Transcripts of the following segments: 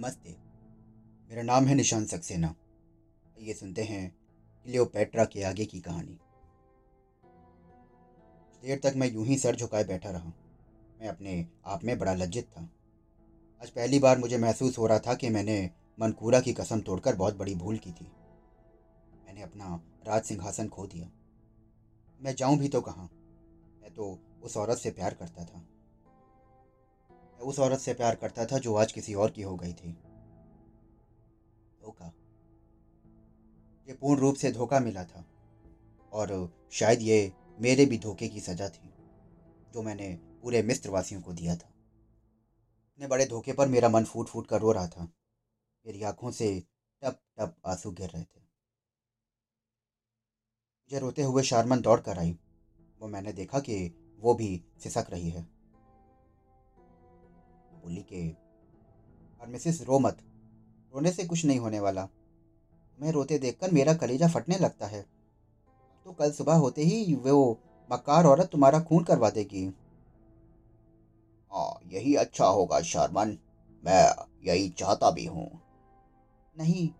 नमस्ते। मेरा नाम है निशान सक्सेना। ये सुनते हैं क्लियोपेट्रा के आगे की कहानी। देर तक मैं यूँ ही सर झुकाए बैठा रहा। मैं अपने आप में बड़ा लज्जित था। आज पहली बार मुझे महसूस हो रहा था कि मैंने मनकूरा की कसम तोड़कर बहुत बड़ी भूल की थी। मैंने अपना राज सिंहासन खो दिया। मैं जाऊँ भी तो कहाँ? मैं तो उस औरत से प्यार करता था। मैं उस औरत से प्यार करता था जो आज किसी और की हो गई थी। धोखा। ये पूर्ण रूप से धोखा मिला था। और शायद ये मेरे भी धोखे की सजा थी, जो मैंने पूरे मिस्र वासियों को दिया था। इतने बड़े धोखे पर मेरा मन फूट फूट कर रो रहा था। मेरी आँखों से टप टप आँसू गिर रहे थे। मुझे रोते हुए शारमन दौड़ कर आई। वो मैंने देखा कि वो भी सिसक रही है। बोली के, और मिसिस, रो मत। रोने से कुछ नहीं होने वाला। मैं रोते देखकर मेरा कलेजा फटने लगता है। तो कल सुबह होते ही वो मकार औरत तुम्हारा खून करवा देगी। हाँ यही अच्छा होगा, शर्मन। मैं यही चाहता भी हूँ। नहीं,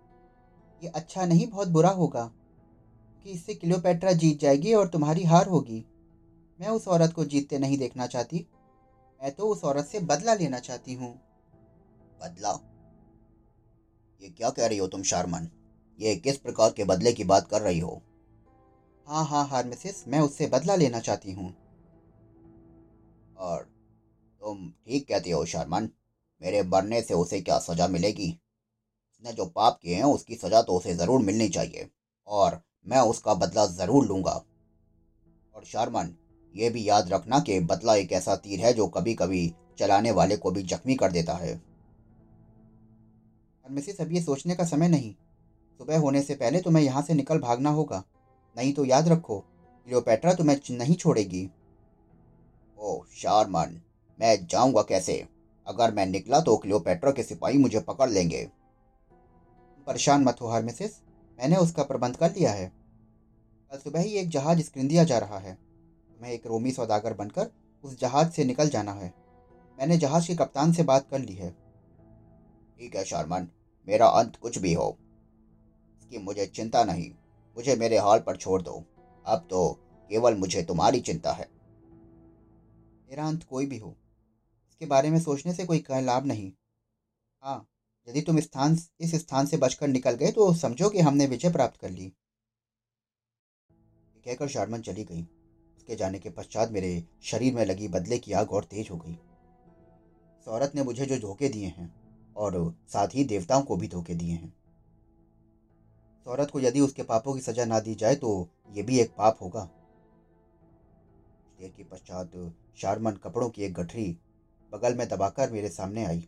ये अच्छा नहीं, बहुत बुरा होगा। कि इससे क्लियोपेट्रा जीत जाएगी और तुम्हारी हार होगी। मैं उस औरत को जीतते नहीं देखना चाहती। मैं तो उस औरत से बदला लेना चाहती हूँ। बदला? ये क्या कह रही हो तुम, शारमन? ये किस प्रकार के बदले की बात कर रही हो? हाँ हाँ हार मिसेस मैं उससे बदला लेना चाहती हूँ। और तुम ठीक कहती हो, शारमन। मेरे मरने से उसे क्या सजा मिलेगी? उसने जो पाप किए हैं, उसकी सजा तो उसे ज़रूर मिलनी चाहिए। और मैं उसका बदला ज़रूर लूँगा। और शर्मन ये भी याद रखना कि बदला एक ऐसा तीर है जो कभी कभी चलाने वाले को भी जख्मी कर देता है। और मिसेस अब ये सोचने का समय नहीं। सुबह होने से पहले तुम्हें यहाँ से निकल भागना होगा। नहीं तो याद रखो, क्लियोपेट्रा तुम्हें नहीं छोड़ेगी। ओह, शारमन, मैं जाऊँगा कैसे? अगर मैं निकला तो क्लियोपेट्रा के सिपाही मुझे पकड़ लेंगे। परेशान मत हो हार मिसेस मैंने उसका प्रबंध कर लिया है। कल सुबह ही एक जहाज़ स्क्रिंदिया जा रहा है। तुम्हें एक रोमी सौदागर बनकर उस जहाज़ से निकल जाना है। मैंने जहाज़ के कप्तान से बात कर ली है। ठीक है, शारमन। मेरा अंत कुछ भी हो। इसकी मुझे चिंता नहीं। मुझे मेरे हाल पर छोड़ दो। अब तो केवल मुझे तुम्हारी चिंता है। मेरा अंत कोई भी हो। इसके बारे में सोचने से कोई लाभ नहीं। हाँ यदि तुम स्थान, इस स्थान से बचकर निकल गए तो समझो कि हमने विजय प्राप्त कर ली। कहकर शारमन चली गई। उसके जाने के पश्चात मेरे शरीर में लगी बदले की आग और तेज हो गई। इस औरत ने मुझे जो धोखे दिए हैं और साथ ही देवताओं को भी धोखे दिए हैं। इस औरत को यदि उसके पापों की सजा ना दी जाए तो ये भी एक पाप होगा। देर के पश्चात शारमन कपड़ों की एक गठरी बगल में दबाकर मेरे सामने आई।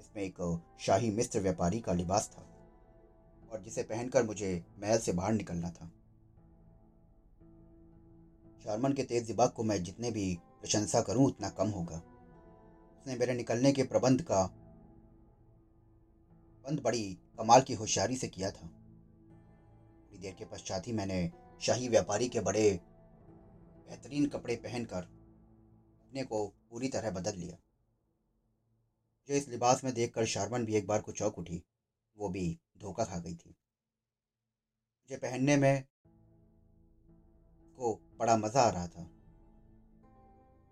इसमें एक शाही मिस्र व्यापारी का लिबास था और जिसे पहनकर मुझे महल से बाहर निकलना था। शारमन के तेज दिमाग को मैं जितने भी प्रशंसा करूँ, उतना कम होगा। उसने मेरे निकलने के प्रबंध का, बंद बड़ी कमाल की होशियारी से किया था। थोड़ी देर के पश्चात ही मैंने शाही व्यापारी के बड़े बेहतरीन कपड़े पहनकर अपने को पूरी तरह बदल लिया। जो इस लिबास में देखकर शारमन भी एक बार को चौक उठी, वो भी धोखा खा गई थी। मुझे पहनने में को बड़ा मज़ा आ रहा था।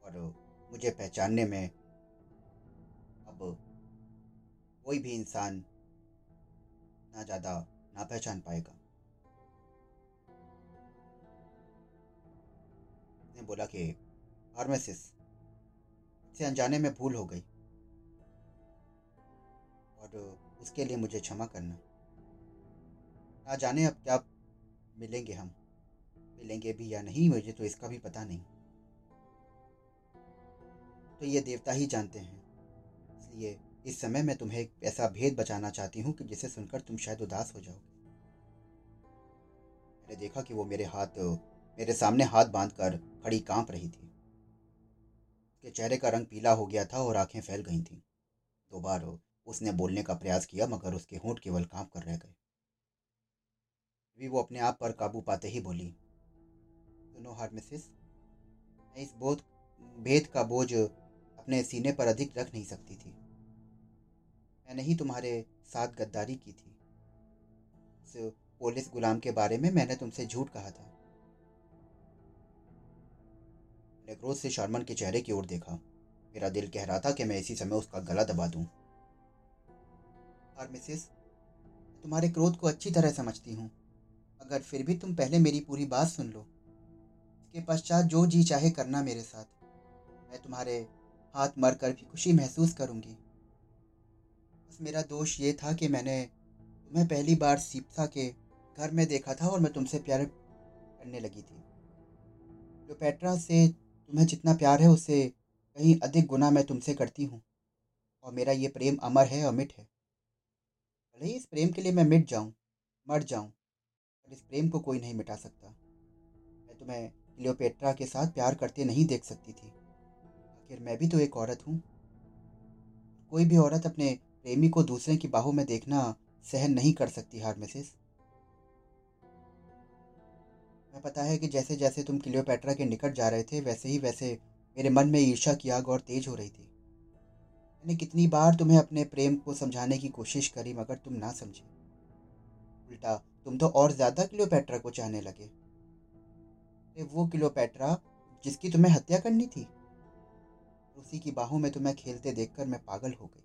और मुझे पहचानने में अब कोई भी इंसान ना ज़्यादा ना पहचान पाएगा। ने बोला कि फार्मेसिस से अनजाने में भूल हो गई। और उसके लिए मुझे क्षमा करना। ना जाने अब क्या मिलेंगे हम। मिलेंगे भी या नहीं मुझे तो इसका भी पता नहीं। तो ये देवता ही जानते हैं। इसलिए इस समय मैं तुम्हें एक ऐसा भेद बचाना चाहती हूँ कि जिसे सुनकर तुम शायद उदास हो जाओगे। मैंने देखा कि वो मेरे हाथ, मेरे सामने हाथ बांधकर खड़ी काँप रही थी। उसके चेहरे का रंग पीला हो गया था और आँखें फैल गई थीं। दो बार उसने बोलने का प्रयास किया, मगर उसके होंठ केवल काँप कर रह गए। वो अपने आप पर काबू पाते ही बोली सुनो हार मिसिस मैं इस बोध, भेद का बोझ अपने सीने पर अधिक रख नहीं सकती थी। मैंने ही तुम्हारे साथ गद्दारी की थी। उस पुलिस गुलाम के बारे में मैंने तुमसे झूठ कहा था। मैंने क्रोध से शर्मन के चेहरे की ओर देखा। मेरा दिल कह रहा था कि मैं इसी समय उसका गला दबा दूँ। और मिसेस तुम्हारे क्रोध को अच्छी तरह समझती हूँ। अगर फिर भी तुम पहले मेरी पूरी बात सुन लो इसके पश्चात जो जी चाहे करना मेरे साथ। मैं तुम्हारे हाथ मर कर भी खुशी महसूस करूँगी। बस मेरा दोष ये था कि मैंने तुम्हें पहली बार सीपसा के घर में देखा था और मैं तुमसे प्यार करने लगी थी। जो पेट्रा से तुम्हें जितना प्यार है उससे कहीं अधिक गुना मैं तुमसे करती हूँ। और मेरा ये प्रेम अमर है, अमिट है। भले ही इस प्रेम के लिए मैं मिट जाऊँ, मर जाऊँ, पर इस प्रेम को कोई नहीं मिटा सकता। मैं तुम्हें क्लियोपेट्रा के साथ प्यार करते नहीं देख सकती थी। आखिर मैं भी तो एक औरत हूँ। कोई भी औरत अपने प्रेमी को दूसरे की बाहों में देखना सहन नहीं कर सकती, हार मिसेस। मैं पता है कि जैसे जैसे तुम क्लियोपेट्रा के निकट जा रहे थे, वैसे ही वैसे मेरे मन में ईर्षा की आग और तेज हो रही थी। मैंने कितनी बार तुम्हें अपने प्रेम को समझाने की कोशिश करी, मगर तुम ना समझे। उल्टा, तुम तो और ज़्यादा क्लियोपेट्रा को चाहने लगे। अरे वो क्लियोपेट्रा जिसकी तुम्हें हत्या करनी थी। उसी की बाहों में तुम्हें खेलते देखकर मैं पागल हो गई।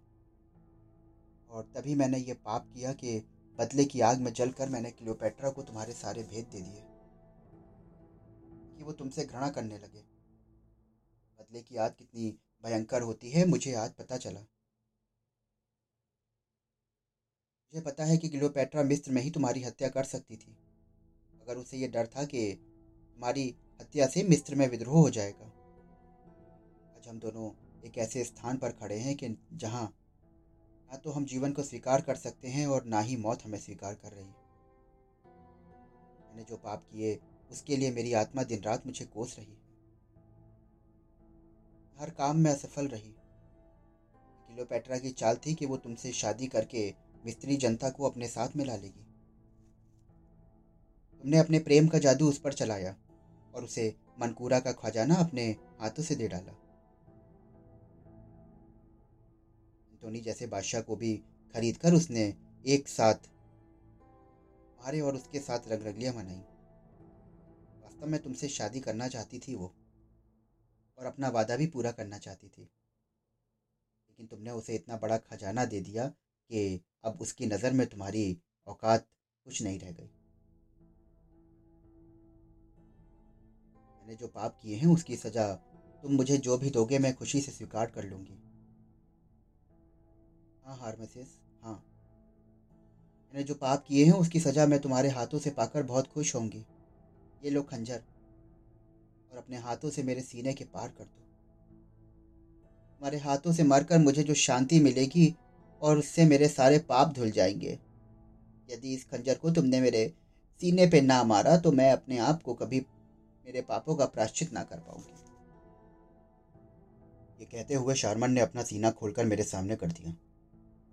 और तभी मैंने ये पाप किया कि बदले की आग में जलकर मैंने क्लियोपेट्रा को तुम्हारे सारे भेद दे दिए। कि वो तुमसे घृणा करने लगे। बदले की आग कितनी भयंकर होती है, मुझे आज पता चला। मुझे पता है कि क्लियोपेट्रा मिस्र में ही तुम्हारी हत्या कर सकती थी। अगर उसे यह डर था कि तुम्हारी हत्या से मिस्र में विद्रोह हो जाएगा। आज हम दोनों एक ऐसे स्थान पर खड़े हैं कि जहाँ ना तो हम जीवन को स्वीकार कर सकते हैं और ना ही मौत हमें स्वीकार कर रही मैंने जो पाप किए, उसके लिए मेरी आत्मा दिन रात मुझे कोस रही हर काम में असफल रही। किलोपेट्रा की चाल थी कि वो तुमसे शादी करके मिस्त्री जनता को अपने साथ मिला लेगी। तुमने अपने प्रेम का जादू उस पर चलाया। और उसे मनकूरा का खजाना अपने हाथों से दे डाला। टोनी जैसे बादशाह को भी खरीद कर उसने एक साथ मारे और उसके साथ रंगरलियाँ मनाई। वास्तव में तुमसे शादी करना चाहती थी वो, और अपना वादा भी पूरा करना चाहती थी। लेकिन तुमने उसे इतना बड़ा खजाना दे दिया कि अब उसकी नज़र में तुम्हारी औकात कुछ नहीं रह गई। मैंने जो पाप किए हैं, उसकी सज़ा तुम मुझे जो भी दोगे, मैं खुशी से स्वीकार कर लूँगी। हाँ हार मिसेस हाँ। मैंने जो पाप किए हैं, उसकी सज़ा मैं तुम्हारे हाथों से पाकर बहुत खुश होंगी। ये लो खंजर, और अपने हाथों से मेरे सीने के पार कर दो। तुम्हारे हाथों से मरकर मुझे जो शांति मिलेगी, और उससे मेरे सारे पाप धुल जाएँगे। यदि इस खंजर को तुमने मेरे सीने पे ना मारा तो मैं अपने आप को कभी मेरे पापों का प्राश्चित ना कर पाऊँगी। ये कहते हुए शारमन ने अपना सीना खोलकर मेरे सामने कर दिया।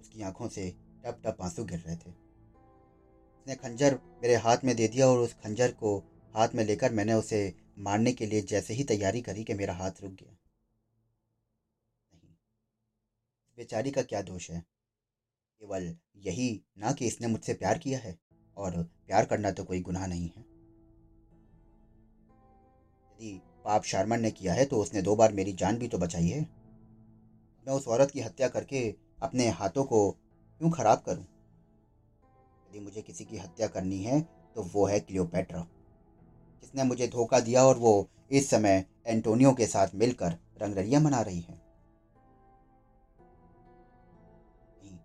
उसकी आँखों से टप टप आँसू गिर रहे थे। उसने खंजर मेरे हाथ में दे दिया और उस खंजर को हाथ में लेकर मैंने उसे मारने के लिए जैसे ही तैयारी करी कि मेरा हाथ रुक गया। नहीं बेचारी का क्या दोष है? केवल यही ना कि इसने मुझसे प्यार किया है और प्यार करना तो कोई गुनाह नहीं है। यदि पाप शारमन ने किया है तो उसने दो बार मेरी जान भी तो बचाई है। मैं उस औरत की हत्या करके अपने हाथों को क्यों खराब करूँ? यदि मुझे किसी की हत्या करनी है तो वो है क्लियोपेट्रा। जिसने मुझे धोखा दिया और वो इस समय एंटोनियो के साथ मिलकर रंगरलियाँ मना रही है। नहीं,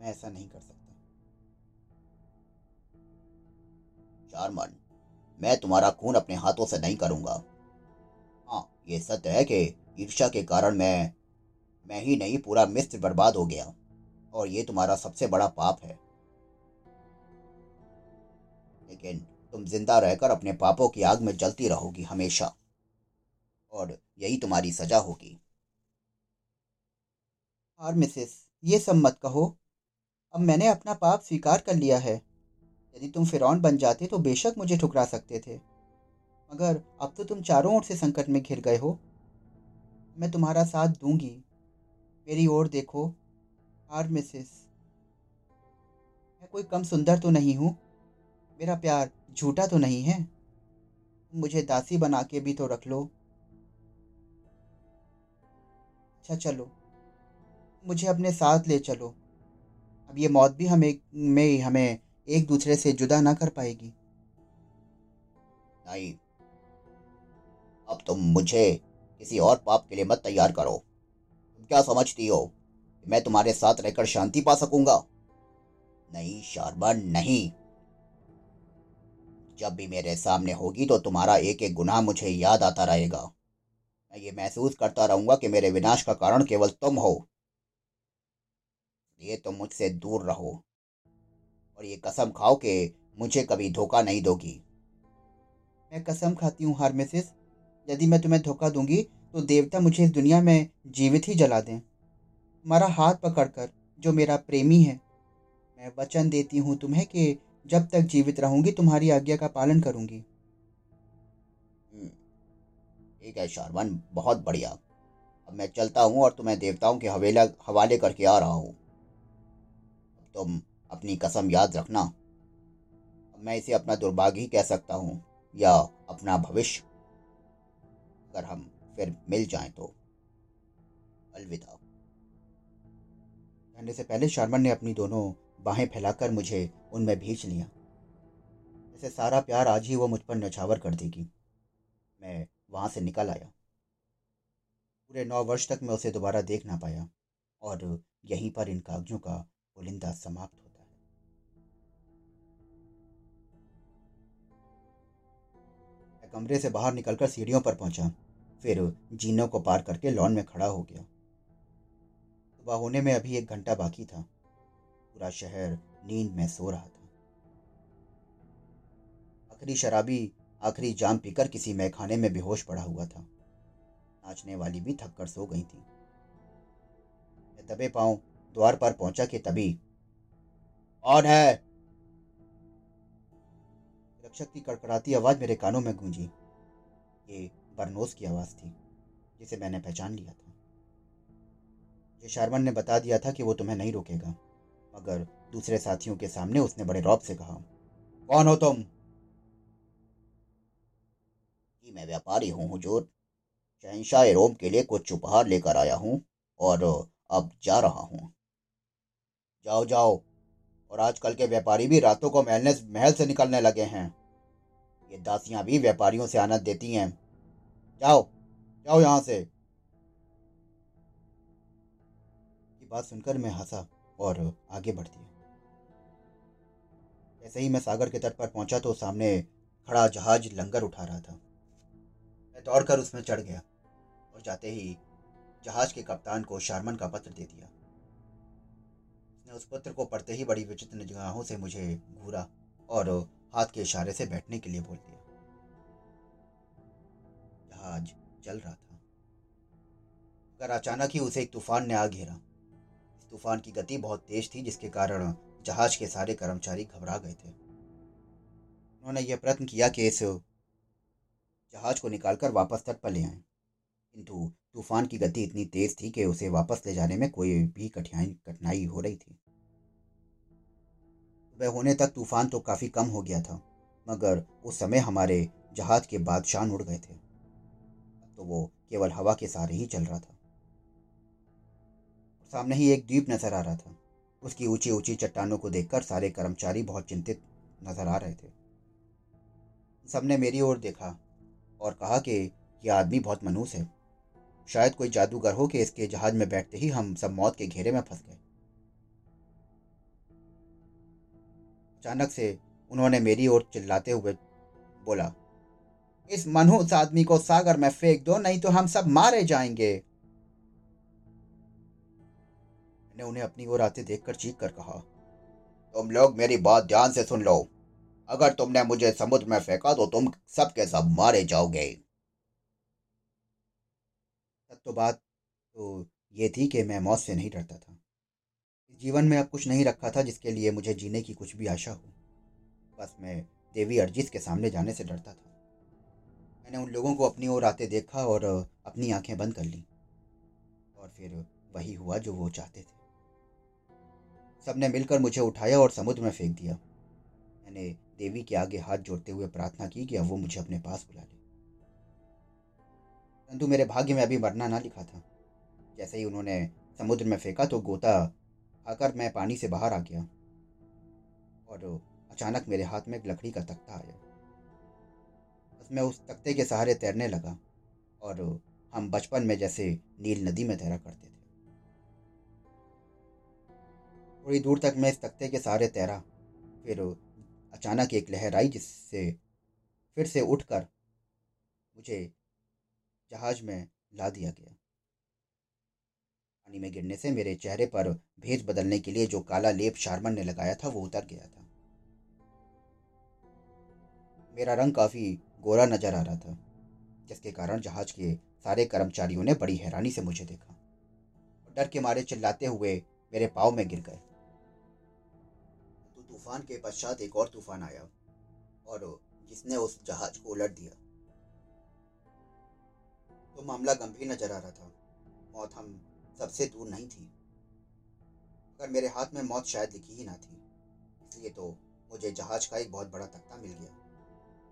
मैं ऐसा नहीं कर सकता। चारमन मैं तुम्हारा खून अपने हाथों से नहीं करूँगा। हाँ ये सत्य है कि ईर्षा के कारण मैं मैं ही नहीं, पूरा मिस्र बर्बाद हो गया, और ये तुम्हारा सबसे बड़ा पाप है। लेकिन तुम ज़िंदा रहकर अपने पापों की आग में जलती रहोगी हमेशा, और यही तुम्हारी सजा होगी। और मिसेस ये सब मत कहो। अब मैंने अपना पाप स्वीकार कर लिया है। यदि तुम फिरौन बन जाते तो बेशक मुझे ठुकरा सकते थे। मगर अब तो तुम चारों ओर से संकट में घिर गए हो। मैं तुम्हारा साथ दूँगी। मेरी ओर देखो आर मिसेस। मैं कोई कम सुंदर तो नहीं हूँ। मेरा प्यार झूठा तो नहीं है। मुझे दासी बना के भी तो रख लो। अच्छा चलो। मुझे अपने साथ ले चलो। अब ये मौत भी हमें, में हमें एक दूसरे से जुदा ना कर पाएगी। नहीं। अब तुम मुझे किसी और पाप के लिए मत तैयार करो। तुम क्या समझती हो कि मैं तुम्हारे साथ रहकर शांति पा सकूँगा? नहीं शारबन नहीं। जब भी मेरे सामने होगी तो तुम्हारा एक एक गुनाह मुझे याद आता रहेगा। मैं ये महसूस करता रहूँगा कि मेरे विनाश का कारण केवल तुम हो। ये तुम मुझसे दूर रहो। और ये कसम खाओ कि मुझे कभी धोखा नहीं दोगी। मैं कसम खाती हूँ हार मिसेस। यदि मैं तुम्हें धोखा दूँगी तो देवता मुझे इस दुनिया में जीवित ही जला दें। तुम्हारा हाथ पकड़कर जो मेरा प्रेमी है मैं वचन देती हूँ तुम्हें कि जब तक जीवित रहूँगी तुम्हारी आज्ञा का पालन करूँगी। हम्म, ठीक है शारवन बहुत बढ़िया। अब मैं चलता हूँ और तुम्हें देवताओं के हवेला हवाले करके आ रहा हूँ। तुम अपनी कसम याद रखना। मैं इसे अपना दुर्भाग्य ही कह सकता हूँ या अपना भविष्य। अगर हम फिर मिल जाएँ तो। अलविदा। कहने से पहले शर्मन ने अपनी दोनों बाहें फैलाकर मुझे उनमें भींच लिया। जैसे सारा प्यार आज ही वो मुझ पर नछावर कर देगी। मैं वहाँ से निकल आया। पूरे नौ वर्ष तक मैं उसे दोबारा देख ना पाया और यहीं पर इन कागजों का पुलिंदा समाप्त है मैं कमरे से बाहर निकलकर सीढ़ियों पर पहुँचा। फिर जीनों को पार करके लॉन में खड़ा हो गया। सुबह होने में अभी एक घंटा बाकी था। पूरा शहर नींद में सो रहा था। आखिरी शराबी, आखिरी जाम पीकर किसी मैखाने में बेहोश पड़ा हुआ था। नाचने वाली भी थक कर सो गई थी। मैं दबे पाऊँ द्वार पर पहुँचा कि तभी, कौन है? रक्षक की कड़कड़ाती आवाज़ मेरे कानों में गूंजी। ये बरनोस की आवाज़ थी, जिसे मैंने पहचान लिया था। ये शारमन ने बता दिया था कि वो तुम्हें नहीं रोकेगा, मगर दूसरे साथियों के सामने उसने बड़े रौब से कहा, कौन हो तुम? मैं व्यापारी हूँ, हुजूर। शहनशाह रोम के लिए कुछ उपहार लेकर आया हूँ, और अब जा रहा हूँ। जाओ जाओ। और आजकल के व्यापारी भी रातों को महल से निकलने लगे हैं। ये दासियाँ भी व्यापारियों से आनंद देती हैं। जाओ जाओ यहाँ से। ये बात सुनकर मैं हंसा और आगे बढ़ दिया जैसे ही मैं सागर के तट पर पहुँचा तो सामने खड़ा जहाज़ लंगर उठा रहा था। मैं दौड़कर उसमें चढ़ गया और जाते ही जहाज़ के कप्तान को शारमन का पत्र दे दिया। उसने उस पत्र को पढ़ते ही बड़ी विचित्र निगाहों से मुझे घूरा और हाथ के इशारे से बैठने के लिए बोल दिया। जहाज़ चल रहा था। मगर अचानक ही उसे एक तूफ़ान ने आ घेरा। इस तूफ़ान की गति बहुत तेज थी, जिसके कारण जहाज़ के सारे कर्मचारी घबरा गए थे। उन्होंने यह प्रयत्न किया कि इस जहाज़ को निकालकर वापस तट पर ले आए। किंतु तूफ़ान की गति इतनी तेज थी कि उसे वापस ले जाने में कोई भी कठिनाई कठिनाई हो रही थी। सुबह होने तक तूफ़ान तो काफ़ी कम हो गया था, मगर उस समय हमारे जहाज़ के बादशाह उड़ गए थे। तो वो केवल हवा के सहारे ही चल रहा था। सामने ही एक द्वीप नज़र आ रहा था। उसकी ऊँची ऊँची चट्टानों को देखकर सारे कर्मचारी बहुत चिंतित नज़र आ रहे थे। सबने मेरी ओर देखा और कहा कि यह आदमी बहुत मनूस है। शायद कोई जादूगर हो कि इसके जहाज़ में बैठते ही हम सब मौत के घेरे में फंस गए। अचानक से उन्होंने मेरी ओर चिल्लाते हुए बोला, इस मनहूस आदमी को सागर में फेंक दो, नहीं तो हम सब मारे जाएँगे। मैंने उन्हें अपनी ओर आते देखकर चीख कर कहा, तुम लोग मेरी बात ध्यान से सुन लो। अगर तुमने मुझे समुद्र में फेंका तो तुम सबके सब मारे जाओगे। तो बात तो ये थी कि मैं मौत से नहीं डरता था। जीवन में अब कुछ नहीं रखा था जिसके लिए मुझे जीने की कुछ भी आशा हो। बस मैं देवी अर्जित के सामने जाने से डरता था। मैंने उन लोगों को अपनी ओर आते देखा और अपनी आँखें बंद कर ली। और फिर वही हुआ जो वो चाहते थे। सबने मिलकर मुझे उठाया और समुद्र में फेंक दिया। मैंने देवी के आगे हाथ जोड़ते हुए प्रार्थना की कि अब वो मुझे अपने पास बुला ले। परंतु मेरे भाग्य में अभी मरना ना लिखा था। जैसे ही उन्होंने समुद्र में फेंका तो गोता आकर मैं पानी से बाहर आ गया और अचानक मेरे हाथ में एक लकड़ी का तख्ता आया। बस मैं उस तख्ते के सहारे तैरने लगा और हम बचपन में जैसे नील नदी में तैरा करते थे। थोड़ी दूर तक मैं इस तख्ते के सहारे तैरा, फिर अचानक एक लहर आई जिससे फिर से उठकर मुझे जहाज़ में ला दिया गया। पानी में गिरने से मेरे चेहरे पर भेद बदलने के लिए जो काला लेप शारमन ने लगाया था, वो उतर गया था। मेरा रंग काफ़ी गोरा नज़र आ रहा था, जिसके कारण जहाज़ के सारे कर्मचारियों ने बड़ी हैरानी से मुझे देखा। डर के मारे चिल्लाते हुए मेरे पाँव में गिर गए। तो तूफ़ान के पश्चात एक और तूफ़ान आया, और जिसने उस जहाज़ को उलट दिया। तो मामला गंभीर नज़र आ रहा था। मौत हम सबसे दूर नहीं थी। अगर मेरे हाथ में मौत शायद लिखी ही ना थी। इसलिए तो मुझे जहाज़ का एक बहुत बड़ा तख्ता मिल गया।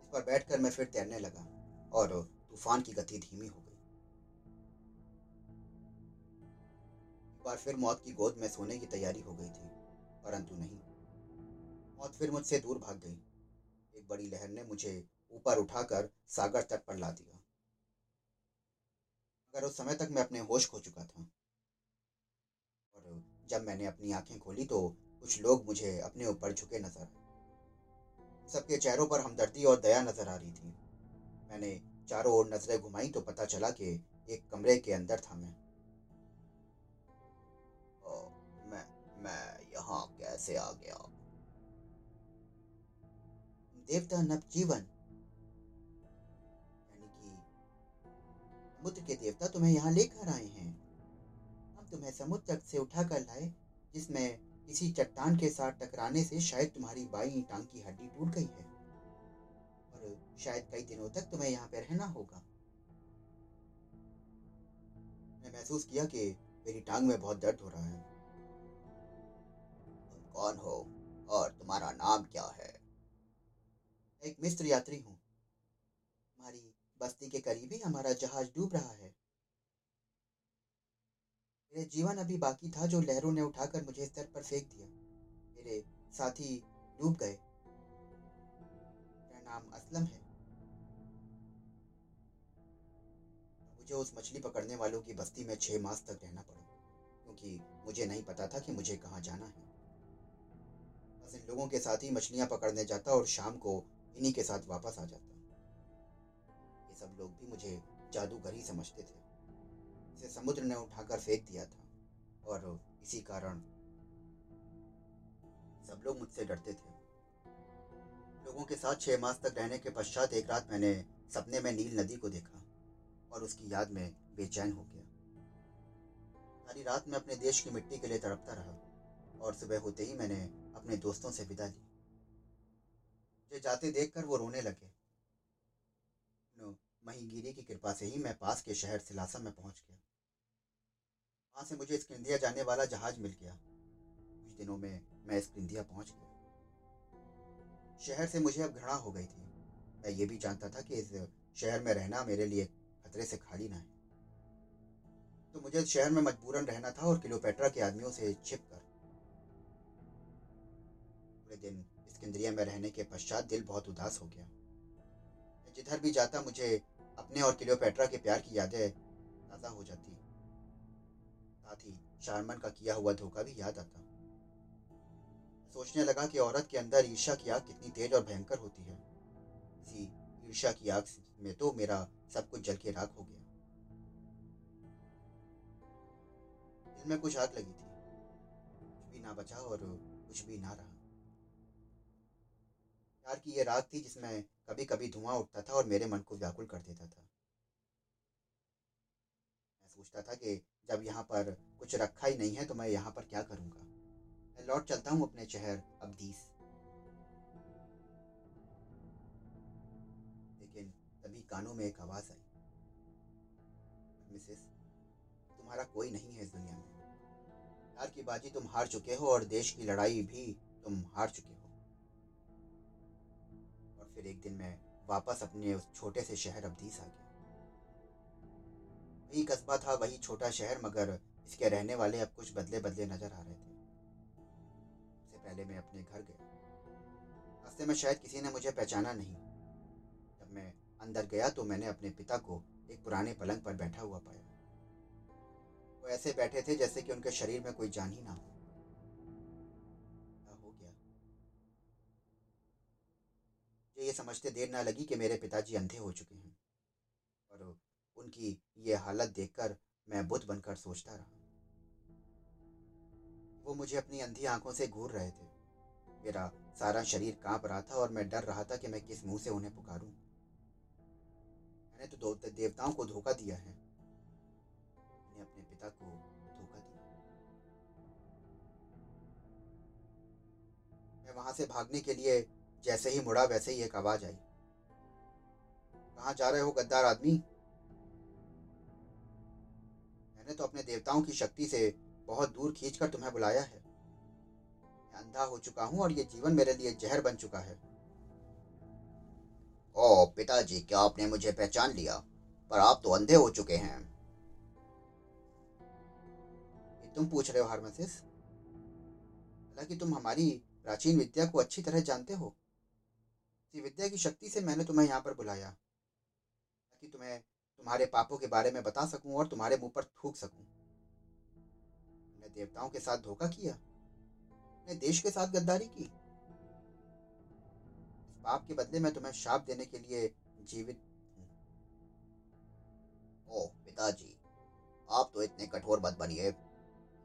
इस पर बैठकर मैं फिर तैरने लगा और तूफ़ान की गति धीमी हो गई। एक बार फिर मौत की गोद में सोने की तैयारी हो गई थी, परंतु नहीं। मौत फिर मुझसे दूर भाग गई। एक बड़ी लहर ने मुझे ऊपर उठाकर सागर तट पर ला दिया। मगर उस समय तक मैं अपने होश खो चुका था। जब मैंने अपनी आँखें खोली तो कुछ लोग मुझे अपने ऊपर झुके नज़र आए। सबके चेहरों पर हमदर्दी और दया नज़र आ रही थी। मैंने चारों ओर नज़रें घुमाई तो पता चला कि एक कमरे के अंदर था मैं। ओ, मैं मैं यहाँ कैसे आ गया? देवता नवजीवन। समुद्र के देवता तुम्हें यहाँ लेकर आए हैं। हम तुम्हें समुद्र तक से उठा कर लाए, जिसमें किसी चट्टान के साथ टकराने से शायद तुम्हारी बाई टांग की हड्डी टूट गई है। और शायद कई दिनों तक तुम्हें यहाँ पे रहना होगा। मैं महसूस किया कि मेरी टांग में बहुत दर्द हो रहा है। तुम कौन हो और तुम्हारा नाम क्या है? एक मिस्र यात्री हूँ। हमारी बस्ती के करीब ही हमारा जहाज़ डूब रहा है। मेरे जीवन अभी बाकी था जो लहरों ने उठाकर मुझे इस पर फेंक दिया। मेरे साथी डूब गए। मेरा नाम असलम है। मुझे उस मछली पकड़ने वालों की बस्ती में छह मास तक रहना पड़ा, क्योंकि मुझे नहीं पता था कि मुझे कहाँ जाना है। बस इन लोगों के साथ ही मछलियाँ पकड़ने जाता और शाम को इन्हीं के साथ वापस आ जाता। ये सब लोग भी मुझे जादूगर ही समझते थे। इसे समुद्र ने उठाकर फेंक दिया था। और इसी कारण सब लोग मुझसे डरते थे। लोगों के साथ छह मास तक रहने के पश्चात एक रात मैंने सपने में नील नदी को देखा और उसकी याद में बेचैन हो गया। सारी रात में अपने देश की मिट्टी के लिए तड़पता रहा और सुबह होते ही मैंने अपने दोस्तों से विदा ली। मुझे जाते देखकर वो रोने लगे। महीगिरी की कृपा से ही मैं पास के शहर सिलासा में पहुँच गया। वहाँ से मुझे स्क्रिंदिया जाने वाला जहाज़ मिल गया। कुछ दिनों में मैं स्क्रिंदिया पहुँच गया। शहर से मुझे अब घृणा हो गई थी। मैं ये भी जानता था कि इस शहर में रहना मेरे लिए खतरे से खाली ना है। तो मुझे शहर में मजबूरन रहना था और किलोपेट्रा के आदमियों से छिप कर। पूरे दिन स्किंद्रिया में रहने के पश्चात दिल बहुत उदास हो गया। जिधर भी जाता मुझे अपने और क्लियोपेट्रा के प्यार की यादें ताज़ा हो जाती। साथ ही शारमन का किया हुआ धोखा भी याद आता। सोचने लगा कि औरत के अंदर ईर्षा की आग कितनी तेज और भयंकर होती है। इसी ईर्षा की आग में तो मेरा सब कुछ जल के राख हो गया। दिल में कुछ आग लगी थी। कुछ भी ना बचा और कुछ भी ना रहा। प्यार की ये राग थी जिसमें कभी कभी धुआँ उठता था और मेरे मन को व्याकुल कर देता था। मैं सोचता था कि जब यहाँ पर कुछ रखा ही नहीं है तो मैं यहाँ पर क्या करूँगा? मैं लौट चलता हूँ अपने शहर अब्दीस। लेकिन तभी कानों में एक आवाज़ आई। मिसेस, तुम्हारा कोई नहीं है इस दुनिया में। प्यार की बाजी तुम हार चुके हो और देश की लड़ाई भी तुम हार चुके हो। फिर एक दिन मैं वापस अपने उस छोटे से शहर अब्दीस आ गया। वही कस्बा था, वही छोटा शहर, मगर इसके रहने वाले अब कुछ बदले बदले नज़र आ रहे थे। उससे पहले मैं अपने घर गया। रास्ते में शायद किसी ने मुझे पहचाना नहीं। जब मैं अंदर गया तो मैंने अपने पिता को एक पुराने पलंग पर बैठा हुआ पाया। वो ऐसे बैठे थे जैसे कि उनके शरीर में कोई जान ही ना हो। मुझे ये समझते देर ना लगी कि मेरे पिताजी अंधे हो चुके हैं और उनकी ये हालत देखकर मैं बुद्ध बनकर सोचता रहा। वो मुझे अपनी अंधी आँखों से घूर रहे थे। मेरा सारा शरीर काँप रहा था और मैं डर रहा था कि मैं किस मुँह से उन्हें पुकारूं। मैंने तो देवताओं को धोखा दिया है। मैंने अपने पिता को धोखा दिया। मैं वहाँ से भागने के लिए जैसे ही मुड़ा, वैसे ही एक आवाज़ आई। कहा जा रहे हो, गद्दार आदमी? मैंने तो अपने देवताओं की शक्ति से बहुत दूर खींचकर तुम्हें बुलाया है। मैं अंधा हो चुका हूँ और ये जीवन मेरे लिए जहर बन चुका है। ओ पिताजी, क्या आपने मुझे पहचान लिया? पर आप तो अंधे हो चुके हैं। ये तुम पूछ रहे हो, हारमसिस? हालाँकि तुम हमारी प्राचीन विद्या को अच्छी तरह जानते हो। इसी विद्या की शक्ति से मैंने तुम्हें यहाँ पर बुलाया, ताकि तुम्हें तुम्हारे पापों के बारे में बता सकूँ और तुम्हारे मुँह पर थूक सकूँ। तुमने देवताओं के साथ धोखा किया तुमने देश के साथ गद्दारी की। पाप के बदले में तुम्हें शाप देने के लिए जीवित हूँ। ओ पिताजी, आप तो इतने कठोर मत बनिए।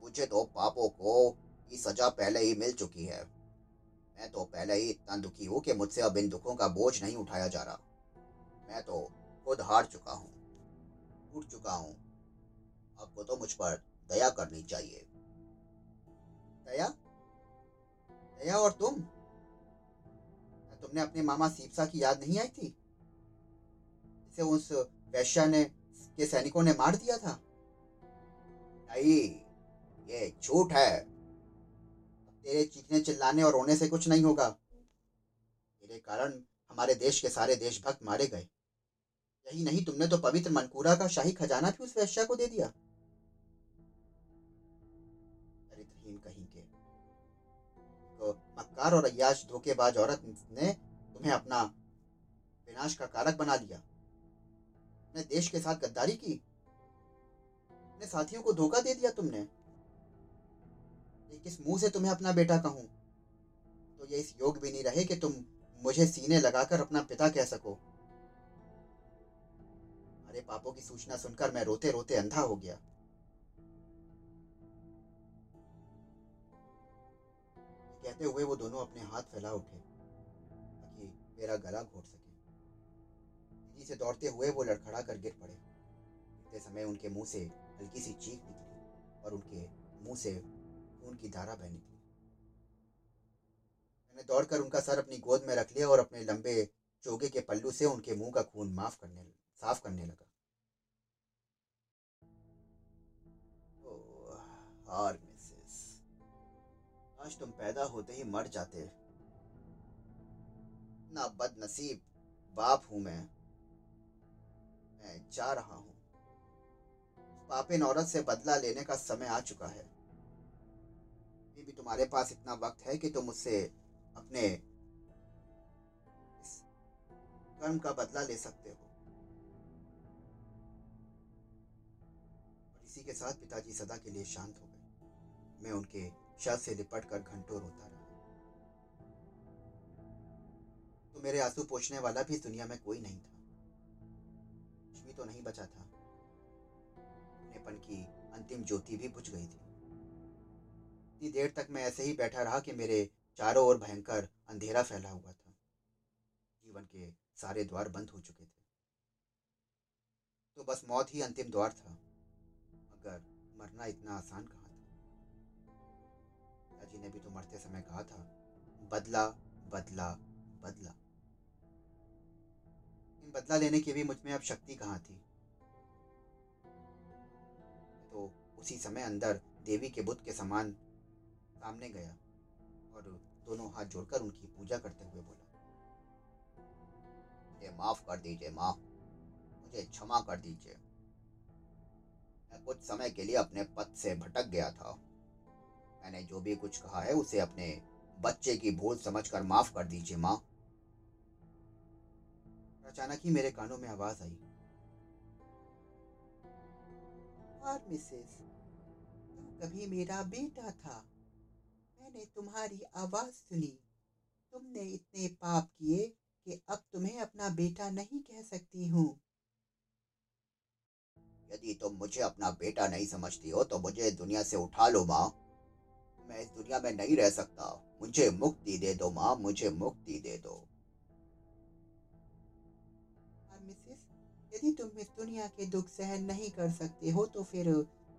मुझे तो पापों को की सजा पहले ही मिल चुकी है। मैं तो पहले ही इतना दुखी हूँ कि मुझसे अब इन दुखों का बोझ नहीं उठाया जा रहा। मैं तो खुद हार चुका हूँ, टूट चुका हूँ। आपको तो मुझ पर दया करनी चाहिए। दया? दया और तुम? तुमने अपने मामा सीपसा की याद नहीं आई थी? जिसे उस वैश्या ने, के सैनिकों ने मार दिया था? नहीं, ये झूठ है। तेरे चीखने चिल्लाने और रोने से कुछ नहीं होगा। तेरे कारण हमारे देश के सारे देशभक्त मारे गए। यही नहीं, तुमने तो पवित्र मनकूरा का शाही खजाना भी उस वैश्या को दे दिया। चरित्रहीन कहीं के। तो मक्कार और अयाश धोखेबाज औरत ने तुम्हें अपना विनाश का कारक बना लिया तुमने देश के साथ गद्दारी की। अपने साथियों को धोखा दे दिया तुमने। किस मुँह से तुम्हें अपना बेटा कहूँ? तो ये इस योग भी नहीं रहे कि तुम मुझे सीने लगाकर अपना पिता कह सको। अरे पापों की सूचना सुनकर मैं रोते रोते अंधा हो गया। कहते हुए वो दोनों अपने हाथ फैला उठे, ताकि मेरा गला घोट सके। तेज़ी से दौड़ते हुए वो लड़खड़ा कर गिर पड़े। गिरते समय उनके मुँह से हल्की सी चीख निकली और उनके मुँह से खून की धारा बह निकली मैंने दौड़कर उनका सर अपनी गोद में रख लिया और अपने लंबे चोगे के पल्लू से उनके मुँह का खून माफ़ करने, साफ़ करने लगा। हार मिसेस, आज तुम पैदा होते ही मर जाते ना बदनसीब बाप हूँ मैं। मैं जा रहा हूँ। पापिन औरत से बदला लेने का समय आ चुका है। अभी भी तुम्हारे पास इतना वक्त है कि तुम उससे अपने इस कर्म का बदला ले सकते हो। और इसी के साथ पिताजी सदा के लिए शांत हो गए। मैं उनके शव से लिपट कर घंटों रोता रहा। तो मेरे आँसू पोछने वाला भी इस दुनिया में कोई नहीं था। कुछ भी तो नहीं बचा था। अपनेपन की अंतिम ज्योति भी बुझ गई थी। इतनी देर तक मैं ऐसे ही बैठा रहा कि मेरे चारों ओर भयंकर अंधेरा फैला हुआ था। जीवन के सारे द्वार बंद हो चुके थे। तो बस मौत ही अंतिम द्वार था। मगर मरना इतना आसान कहाँ था? पिताजी ने भी तो मरते समय कहा था, बदला बदला बदला। इन बदला लेने की भी मुझमें अब शक्ति कहाँ थी? तो उसी समय अंदर देवी के बुद्ध के समान सामने गया और दोनों हाथ जोड़कर उनकी पूजा करते हुए बोला, मुझे माफ़ कर दीजिए माँ मुझे क्षमा कर दीजिए। मैं कुछ समय के लिए अपने पद से भटक गया था। मैंने जो भी कुछ कहा है, उसे अपने बच्चे की भूल समझकर माफ़ कर दीजिए, माँ। अचानक ही मेरे कानों में आवाज़ आई और मिसेस कभी मेरा बेटा था। मैंने तुम्हारी आवाज़ सुनी। तुमने इतने पाप किए कि अब तुम्हें अपना बेटा नहीं कह सकती हूँ। यदि तुम मुझे अपना बेटा नहीं समझती हो तो मुझे दुनिया से उठा लो माँ। मैं इस दुनिया में नहीं रह सकता। मुझे मुक्ति दे दो माँ। मुझे मुक्ति दे दो। मिसेस यदि तुम इस दुनिया के दुख सहन नहीं कर सकते हो तो फिर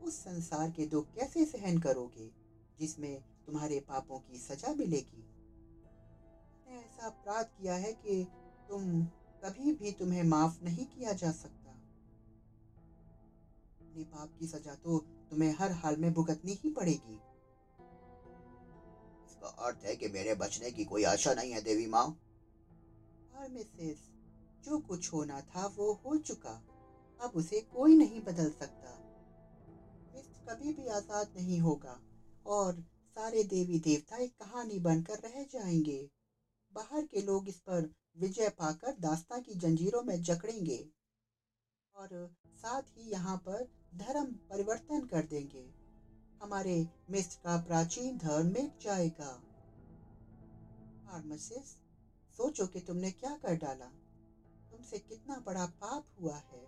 उस संसार के दुख कैसे सहन करोगे जिसमें तुम्हारे पापों की सजा मिलेगी। मैंने ऐसा अपराध किया है कि तुम कभी भी तुम्हें माफ़ नहीं किया जा सकता। अपने पाप की सजा तो तुम्हें हर हाल में भुगतनी ही पड़ेगी। इसका अर्थ है कि मेरे बचने की कोई आशा नहीं है देवी माँ। और मिसेस जो कुछ होना था वो हो चुका। अब उसे कोई नहीं बदल सकता। कभी भी आज़ाद नहीं होगा। और सारे देवी देवता एक कहानी बनकर रह जाएँगे। बाहर के लोग इस पर विजय पाकर दास्ता की जंजीरों में जकड़ेंगे और साथ ही यहाँ पर धर्म परिवर्तन कर देंगे। हमारे मिस्र का प्राचीन धर्म मिट जाएगा। फार्मासिस्ट सोचो कि तुमने क्या कर डाला। तुमसे कितना बड़ा पाप हुआ है।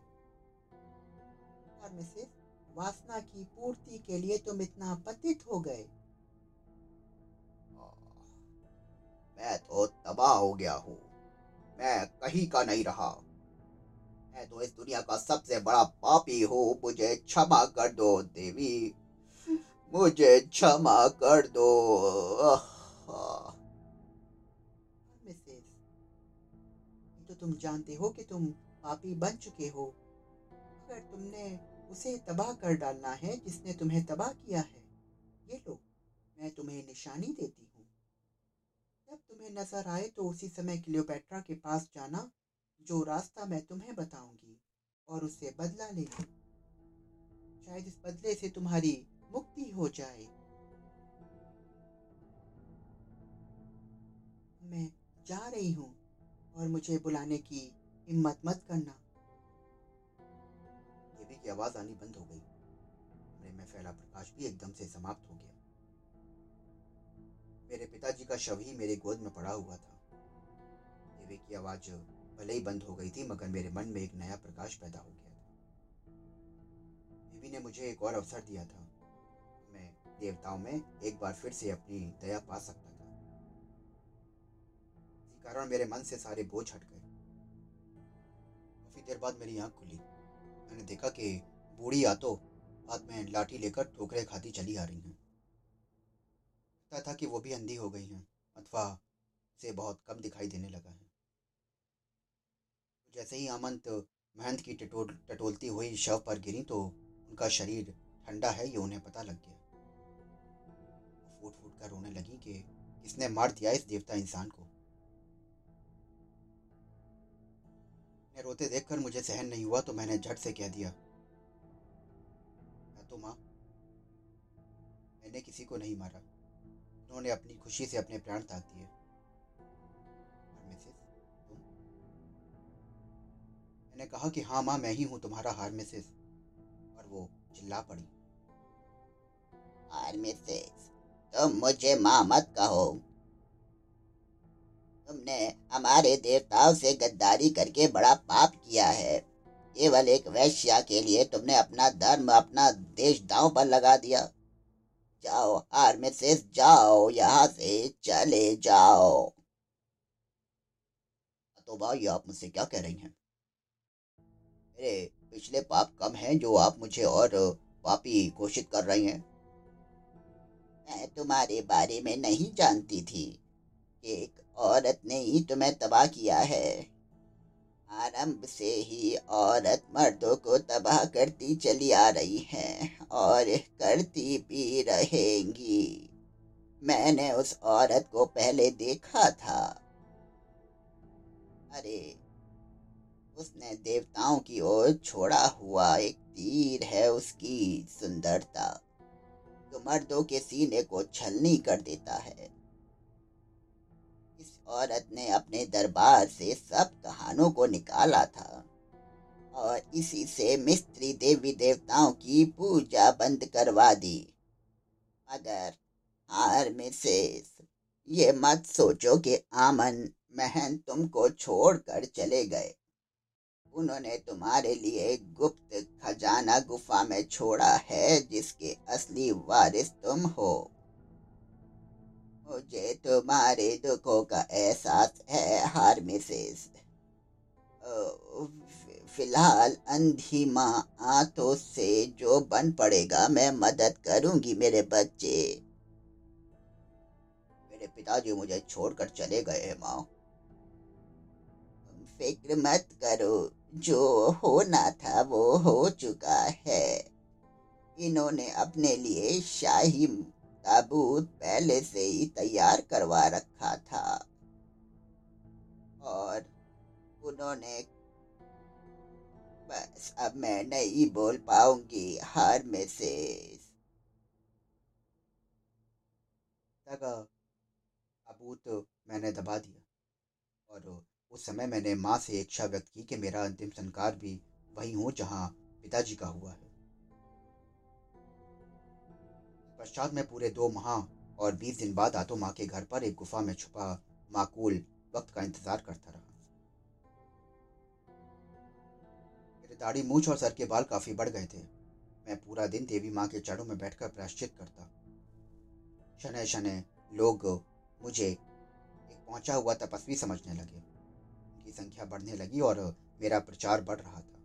फार्मासिस्ट वासना की पूर्ति के लिए तुम इतना पतित हो गए। मैं तो तबाह हो गया हूँ। मैं कहीं का नहीं रहा। मैं तो इस दुनिया का सबसे बड़ा पापी हूँ। मुझे क्षमा कर दो, देवी। मुझे क्षमा कर दो। तो तुम जानते हो कि तुम पापी बन चुके हो। अगर तुमने उसे तबाह कर डालना है, जिसने तुम्हें तबाह किया है, ये लो, मैं तुम्हें निशानी देती जब तुम्हें नज़र आए तो उसी समय क्लियोपेट्रा के पास जाना, जो रास्ता मैं तुम्हें बताऊँगी, और उससे बदला लेना। शायद इस बदले से तुम्हारी मुक्ति हो जाए। मैं जा रही हूँ, और मुझे बुलाने की हिम्मत मत करना। देवी की आवाज़ आनी बंद हो गई। में फैला प्रकाश भी एकदम से समाप्त हो गया। मेरे पिताजी का शव ही मेरे गोद में पड़ा हुआ था। देवी की आवाज़ भले ही बंद हो गई थी, मगर मेरे मन में एक नया प्रकाश पैदा हो गया था। देवी ने मुझे एक और अवसर दिया था। मैं देवताओं में एक बार फिर से अपनी दया पा सकता था। इसी कारण मेरे मन से सारे बोझ हट गए। काफ़ी देर बाद मेरी आँख खुली। मैंने देखा कि बूढ़ी आतो हाथ में लाठी लेकर ठोकरे खाती चली आ रही हैं। लगता था कि वो भी अंधी हो गई हैं, अथवा से बहुत कम दिखाई देने लगा है। जैसे ही अमंत महंत की टटोल, टटोलती हुई शव पर गिरी तो उनका शरीर ठंडा है, ये उन्हें पता लग गया। फूट फूट कर रोने लगी कि किसने मार दिया इस देवता इंसान को। मैं रोते देखकर मुझे सहन नहीं हुआ तो मैंने झट से कह दिया तो माँ, मैंने किसी को नहीं मारा। उन्होंने अपनी खुशी से अपने प्राण ताक दिए। मैंने कहा कि हाँ माँ, मैं ही हूँ तुम्हारा हार, मिसेस। और वो चिल्ला पड़ी। हार, मिसेस, तुम मुझे माँ मत कहो। तुमने हमारे देवताओं से गद्दारी करके बड़ा पाप किया है। केवल एक वैश्या के लिए तुमने अपना धर्म, अपना देश दांव पर लगा दिया। जाओ, हार मिसेस जाओ, यहाँ से चले जाओ। तो भाई, आप मुझसे क्या कह रही हैं? मेरे पिछले पाप कम हैं जो आप मुझे और पापी घोषित कर रही हैं। मैं तुम्हारे बारे में नहीं जानती थी एक औरत ने ही तुम्हें तबाह किया है। आरंभ से ही औरत मर्दों करती चली आ रही है और करती भी रहेंगी। मैंने उस औरत को पहले देखा था। अरे, उसने देवताओं की ओर छोड़ा हुआ एक तीर है उसकी सुंदरता। जो मर्दों के सीने को छलनी कर देता है। इस औरत ने अपने दरबार से सब कहानों को निकाला था। और इसी से मिस्त्री देवी देवताओं की पूजा बंद करवा दी। मगर हार मिसेस ये मत सोचो कि आमन महन तुमको छोड़कर चले गए। उन्होंने तुम्हारे लिए गुप्त खजाना गुफा में छोड़ा है, जिसके असली वारिस तुम हो। मुझे तुम्हारे दुखों का एहसास है, हार मिसेस फ़िलहाल अंधी माँ आंतों से जो बन पड़ेगा, मैं मदद करूँगी मेरे बच्चे। मेरे पिताजी मुझे छोड़कर चले गए हैं, माँ। फ़िक्र मत करो, जो होना था वो हो चुका है। इन्होंने अपने लिए शाही ताबूत पहले से ही तैयार करवा रखा था। और उन्होंने बस अब मैं नहीं बोल पाऊँगी, हर में से। ताबूत मैंने दबा दिया। और उस समय मैंने माँ से इच्छा व्यक्त की कि मेरा अंतिम संस्कार भी वही हो जहाँ पिताजी का हुआ है। पश्चात मैं पूरे दो माह और बीस दिन बाद आतो माँ के घर पर एक गुफा में छुपा माकूल वक्त का इंतज़ार करता रहा। दाढ़ी मूछ और सर के बाल काफ़ी बढ़ गए थे। मैं पूरा दिन देवी माँ के चरणों में बैठकर प्राश्चित करता। शनै शनै, लोग मुझे एक पहुँचा हुआ तपस्वी समझने लगे। उनकी संख्या बढ़ने लगी और मेरा प्रचार बढ़ रहा था।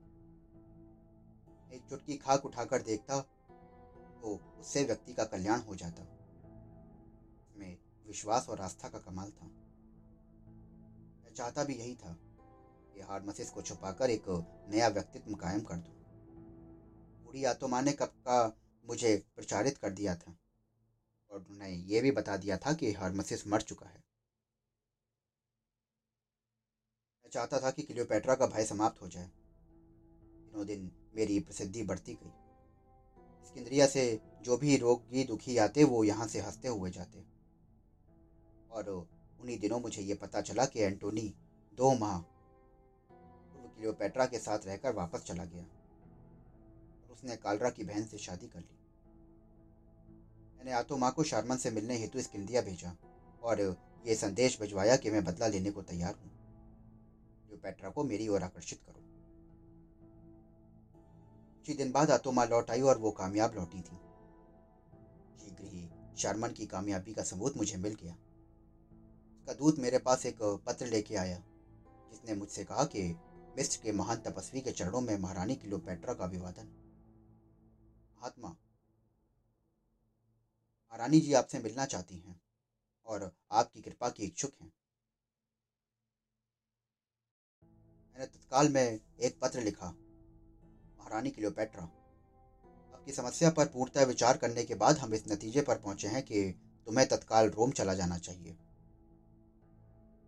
एक चुटकी खाक उठाकर देखता तो उससे व्यक्ति का कल्याण हो जाता। में विश्वास और आस्था का कमाल था। मैं चाहता भी यही था कि हार्मसिस को छुपाकर एक नया व्यक्तित्व कायम कर दूँ। बूढ़ी आत्मा ने कब का मुझे प्रचारित कर दिया था और उन्होंने ये भी बता दिया था कि हार्मसिस मर चुका है। मैं चाहता था कि क्लियोपेट्रा का भय समाप्त हो जाए। दिनों दिन मेरी प्रसिद्धि बढ़ती गई। सिकंदरिया से जो भी रोगी दुखी आते, वो यहाँ से हँसते हुए जाते। और उन्हीं दिनों मुझे ये पता चला कि एंटोनी दो माह क्लियोपेट्रा के साथ रहकर वापस चला गया। और उसने कालरा की बहन से शादी कर ली। मैंने आतो माँ को शारमन से मिलने हेतु स्किंदिया भेजा और ये संदेश भिजवाया कि मैं बदला लेने को तैयार हूँ। क्लियोपेट्रा को मेरी ओर आकर्षित करो। कुछ दिन बाद आतो आतोमा लौट आई और वो कामयाब लौटी थी। शीघ्र ही शर्मन की कामयाबी का सबूत मुझे मिल गया। उसका दूत मेरे पास एक पत्र लेके आया, जिसने मुझसे कहा कि मिस्र के महान तपस्वी के चरणों में महारानी क्लियोपेट्रा का अभिवादन। महात्मा, महारानी जी आपसे मिलना चाहती हैं और आपकी कृपा की इच्छुक हैं। मैंने तत्काल में एक पत्र लिखा, महारानी क्लियोपेट्रा आपकी समस्या पर पूर्णतः विचार करने के बाद हम इस नतीजे पर पहुँचे हैं कि तुम्हें तत्काल रोम चला जाना चाहिए।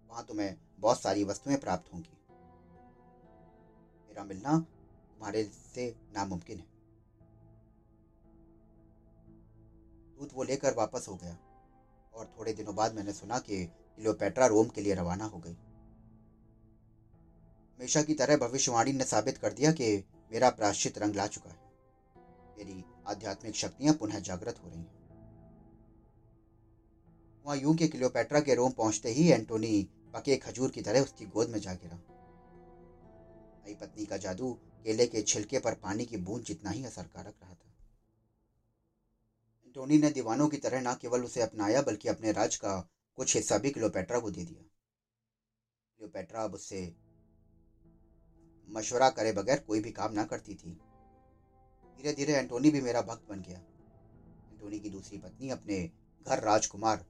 वहाँ तुम्हें बहुत सारी वस्तुएँ प्राप्त होंगी। मेरा मिलना तुम्हारे से नामुमकिन है। दूध वो लेकर वापस हो गया और थोड़े दिनों बाद मैंने सुना कि क्लियोपेट्रा रोम के लिए रवाना हो गई। हमेशा की तरह भविष्यवाणी ने साबित कर दिया कि मेरा प्राश्चित रंग ला चुका है। मेरी आध्यात्मिक शक्तियाँ पुनः जागृत हो रही हैं। वहाँ यूँ के क्लियोपेट्रा के रोम पहुँचते ही एंटोनी पके खजूर की तरह उसकी गोद में जा गिरा। नई पत्नी का जादू केले के छिलके पर पानी की बूंद जितना ही असरकारक रहा था। एंटोनी ने दीवानों की तरह न केवल उसे अपनाया, बल्कि अपने राज का कुछ हिस्सा भी क्लियोपेट्रा को दे दिया। क्लियोपेट्रा अब उससे मशवरा करे बगैर कोई भी काम ना करती थी। धीरे धीरे एंटोनी भी मेरा भक्त बन गया। एंटोनी की दूसरी पत्नी अपने घर राजकुमार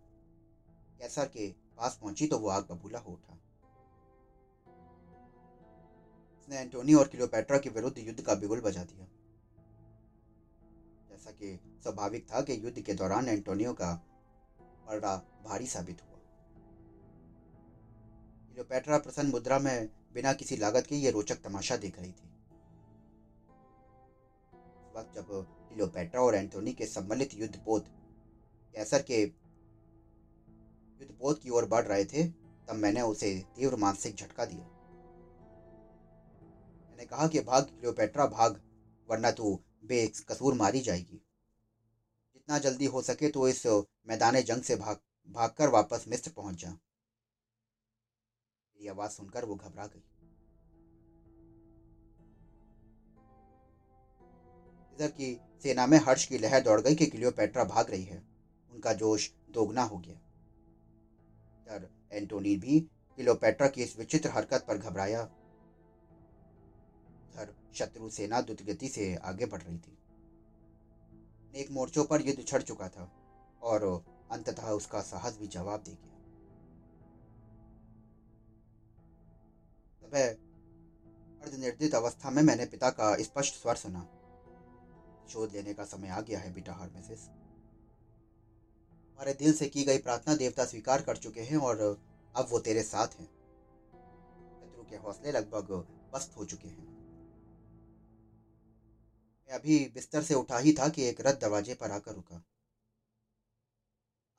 कैसर के पास पहुँची तो वो आग बबूला हो उठा। उसने एंटोनी और क्लियोपेट्रा के विरुद्ध युद्ध का बिगुल बजा दिया। जैसा कि स्वाभाविक था कि युद्ध के दौरान एंटोनियो का पलड़ा भारी साबित हुआ। क्लियोपेट्रा प्रसन्न मुद्रा में बिना किसी लागत के ये रोचक तमाशा देख रही थी। वक्त जब क्लियोपेट्रा और एंटोनी के सम्मिलित युद्धपोत, कैसर के युद्धपोत की ओर बढ़ रहे थे, तब मैंने उसे तीव्र मानसिक झटका दिया। कहा कि भाग क्लियोपेट्रा, भाग, वरना तू बेकसूर मारी जाएगी। जितना जल्दी हो सके तो इस मैदान जंग से भाग, भागकर वापस मिस्र पहुँच जा। आवाज़ सुनकर वो घबरा गई। इधर की सेना में हर्ष की लहर दौड़ गई कि क्लियोपेट्रा भाग रही है। उनका जोश दोगुना हो गया। इधर एंटोनी भी क्लियोपेट्रा की इस विचित्र हरकत पर घबराया। शत्रु सेना द्रुत गति से आगे बढ़ रही थी। अनेक मोर्चों पर युद्ध छड़ चुका था और अंततः उसका साहस भी जवाब दे गया। अर्धनिर्दित अवस्था में मैंने पिता का स्पष्ट स्वर सुना। शोध लेने का समय आ गया है, बेटा हार्मेसिस। हमारे दिल से की गई प्रार्थना देवता स्वीकार कर चुके हैं और अब वो तेरे साथ हैं। शत्रु के हौसले लगभग पस्त हो चुके हैं। मैं अभी बिस्तर से उठा ही था कि एक रथ दरवाजे पर आकर रुका।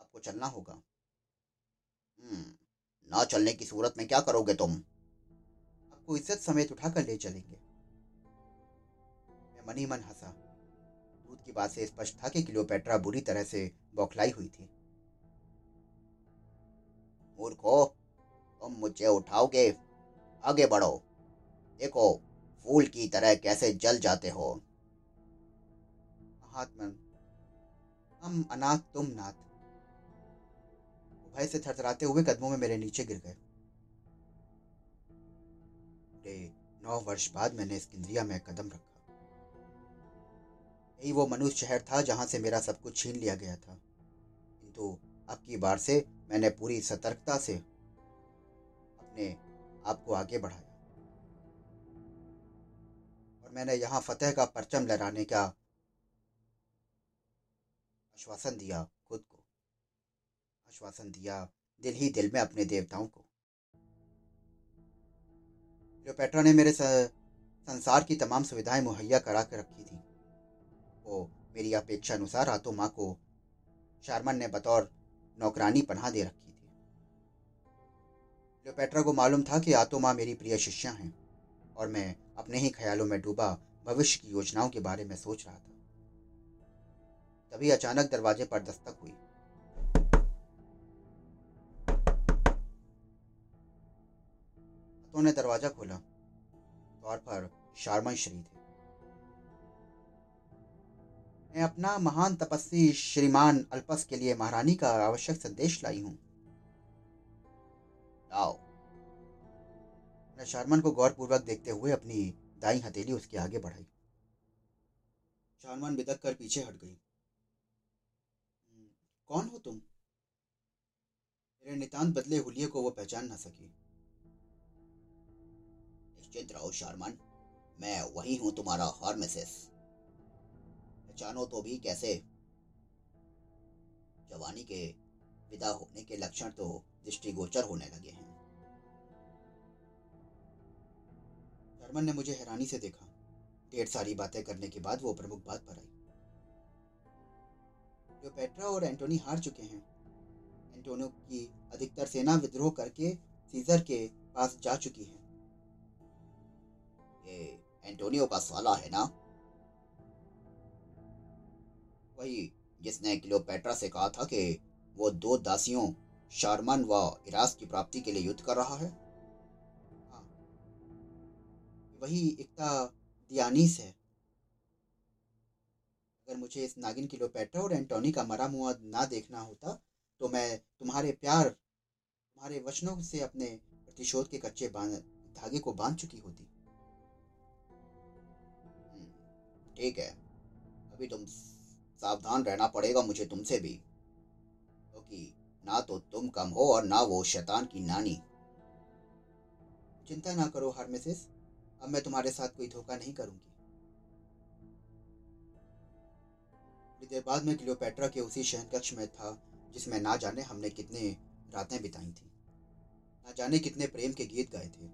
आपको चलना होगा। हम्म, ना चलने की सूरत में क्या करोगे तुम? आपको इज़्ज़त समेत उठाकर ले चलेंगे। मैं मन मन हंसा। दूध की बात से स्पष्ट था कि क्लियोपेट्रा बुरी तरह से बौखलाई हुई थी। मूर्खो तुम मुझे उठाओगे? आगे बढ़ो। देखो फूल की तरह कैसे जल जाते हो। महात्मन हम अनाथ तुम नाथ। भय से थरथराते हुए कदमों में मेरे नीचे गिर गए। नौ वर्ष बाद मैंने स्किंद्रिया में कदम रखा। यही वो मनुष्य शहर था जहाँ से मेरा सब कुछ छीन लिया गया था। किंतु अब की बार से मैंने पूरी सतर्कता से अपने आप को आगे बढ़ाया। और मैंने यहाँ फतेह का परचम लहराने का आश्वासन दिया खुद को। आश्वासन दिया दिल ही दिल में अपने देवताओं को। क्लियोपेट्रा ने मेरे संसार की तमाम सुविधाएँ मुहैया करा कर रखी थी। वो मेरी अपेक्षा अनुसार आतो माँ को शारमन ने बतौर नौकरानी पनाह दे रखी थी। क्लियोपेट्रा को मालूम था कि आतो माँ मेरी प्रिय शिष्या हैं और मैं अपने ही ख्यालों में डूबा भविष्य की योजनाओं के बारे में सोच रहा था। तभी अचानक दरवाजे पर दस्तक हुई। ने दरवाज़ा खोला। द्वार पर शारमन श्री थे। मैं अपना महान तपस्वी श्रीमान अल्पस के लिए महारानी का आवश्यक संदेश लाई हूँ। लाओ। मैं शारमन को गौरपूर्वक देखते हुए अपनी दाई हथेली उसके आगे बढ़ाई। शारमन बिदक कर पीछे हट गई। कौन हो तुम? मेरे नितांत बदले हुलिये को वो पहचान ना सकी। निश्चित रहो, शारमन। मैं वही हूँ तुम्हारा हार्मेसिस पहचानो तो भी कैसे। जवानी के विदा होने के लक्षण तो दृष्टिगोचर होने लगे हैं। शर्मन ने मुझे हैरानी से देखा। ढेर सारी बातें करने के बाद वो प्रमुख बात पर आई। क्लियोपेट्रा और एंटोनी हार चुके हैं। एंटोनियो की अधिकतर सेना विद्रोह करके सीजर के पास जा चुकी है। ये एंटोनियो का साला है ना? वही जिसने क्लियोपेट्रा से कहा था कि वो दो दासियों, शारमन व इरास की प्राप्ति के लिए युद्ध कर रहा है। हाँ। वही एकता दियानीस है। अगर मुझे इस नागिन किलोपेट्रा और एंटोनी का मरा मुआ ना देखना होता तो मैं तुम्हारे प्यार तुम्हारे वचनों से अपने प्रतिशोध के कच्चे धागे को बाँध चुकी होती। हम्म, ठीक है। अभी तुम सावधान रहना पड़ेगा मुझे तुमसे भी क्योंकि तो ना तो तुम कम हो और ना वो शैतान की नानी। चिंता ना करो हार्मेसिस। अब मैं तुम्हारे साथ कोई धोखा नहीं करूँगी। थोड़ी देर बाद मैं क्लियोपेट्रा के उसी शहन कक्ष में था, जिसमें ना जाने हमने कितने रातें बिताई थी। ना जाने कितने प्रेम के गीत गाए थे,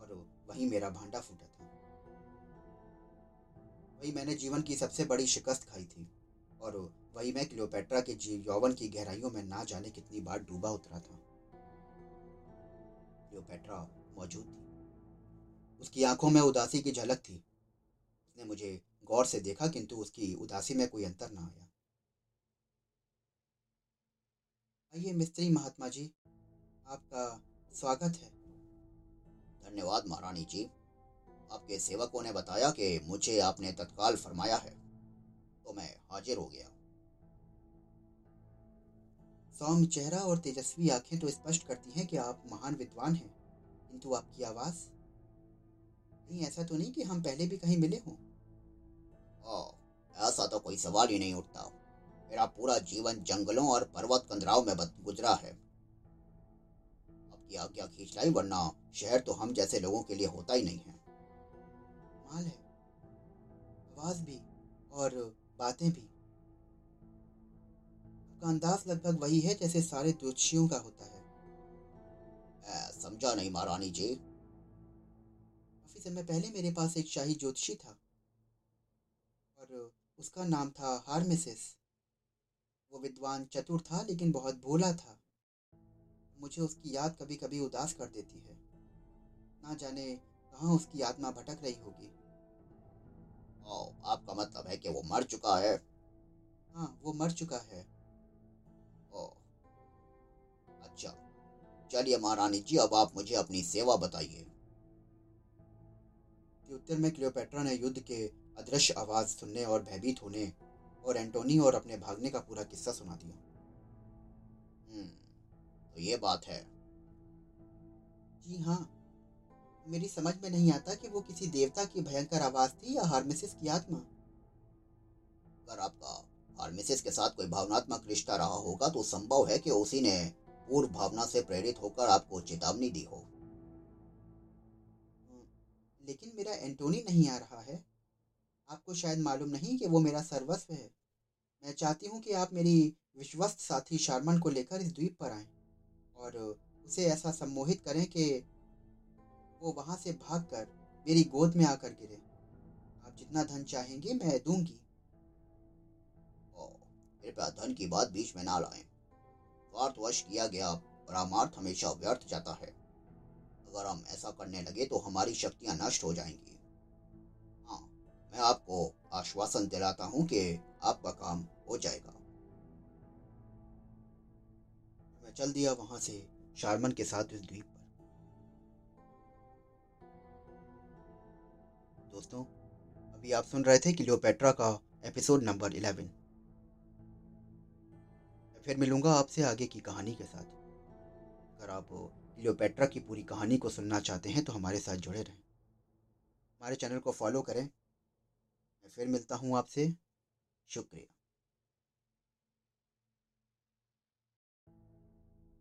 और वहीं मेरा भांडा फूटा था। वही मैंने जीवन की सबसे बड़ी शिकस्त खाई थी, और वही मैं क्लियोपेट्रा के जीव यौवन की गहराइयों में ना जाने कितनी बार डूबा उतरा था। क्लियोपेट्रा मौजूद थी। उसकी आँखों में उदासी की झलक थी। उसने मुझे गौर से देखा किंतु उसकी उदासी में कोई अंतर ना आया। आइए मिस्त्री महात्मा जी आपका स्वागत है। धन्यवाद महारानी जी। आपके सेवकों ने बताया कि मुझे आपने तत्काल फरमाया है तो मैं हाजिर हो गया। सौम्य चेहरा और तेजस्वी आँखें तो स्पष्ट करती हैं कि आप महान विद्वान हैं किंतु आपकी आवाज़? नहीं ऐसा तो नहीं कि हम पहले भी कहीं मिले हों। ऐसा तो कोई सवाल ही नहीं उठता। मेरा पूरा जीवन जंगलों और पर्वत कंदराव में गुजरा है। आपकी आज्ञा खींच लाई वरना शहर तो हम जैसे लोगों के लिए होता ही नहीं है। माल है। आवाज़ भी और बातें भी। आपका अंदाज लगभग वही है जैसे सारे ज्योतिषियों का होता है। समझा नहीं महारानी जी। काफ़ी समय पहले मेरे पास एक शाही ज्योतिषी था। उसका नाम था हारमेसिस। वो विद्वान चतुर था लेकिन बहुत भोला था। मुझे उसकी याद कभी कभी उदास कर देती है। ना जाने कहाँ उसकी आत्मा भटक रही होगी। ओ, आपका मतलब है कि वो मर चुका है। हाँ वो मर चुका है। ओ, अच्छा। चलिए महारानी जी अब आप मुझे अपनी सेवा बताइए। उत्तर में क्लियोपेट्रा ने युद्ध के अदृश्य आवाज़ सुनने और भयभीत होने और एंटोनी और अपने भागने का पूरा किस्सा सुना दिया। हम्म तो ये बात है। जी हाँ मेरी समझ में नहीं आता कि वो किसी देवता की भयंकर आवाज़ थी या हार्मेसिस की आत्मा। अगर आपका हार्मेसिस के साथ कोई भावनात्मक रिश्ता रहा होगा तो संभव है कि उसी ने पूर्व भावना से प्रेरित होकर आपको चेतावनी दी हो। लेकिन मेरा एंटोनी नहीं आ रहा है। आपको शायद मालूम नहीं कि वो मेरा सर्वस्व है। मैं चाहती हूँ कि आप मेरी विश्वस्त साथी शारमन को लेकर इस द्वीप पर आएँ और उसे ऐसा सम्मोहित करें कि वो वहाँ से भागकर मेरी गोद में आकर गिरे। आप जितना धन चाहेंगे मैं दूँगी। कृपया धन की बात बीच में ना लाएँ। स्वार्थवश किया गया परामार्थ हमेशा व्यर्थ जाता है। अगर हम ऐसा करने लगे तो हमारी शक्तियाँ नष्ट हो जाएँगी। मैं आपको आश्वासन दिलाता हूँ कि आपका काम हो जाएगा। मैं चल दिया वहाँ से शारमन के साथ इस द्वीप पर। दोस्तों, अभी आप सुन रहे थे क्लियोपेट्रा का एपिसोड नंबर इलेवन। फिर मिलूँगा आपसे आगे की कहानी के साथ। अगर आप क्लियोपेट्रा की पूरी कहानी को सुनना चाहते हैं तो हमारे साथ जुड़े रहें। हमारे चैनल को फॉलो करें फिर मिलता हूँ आपसे। शुक्रिया।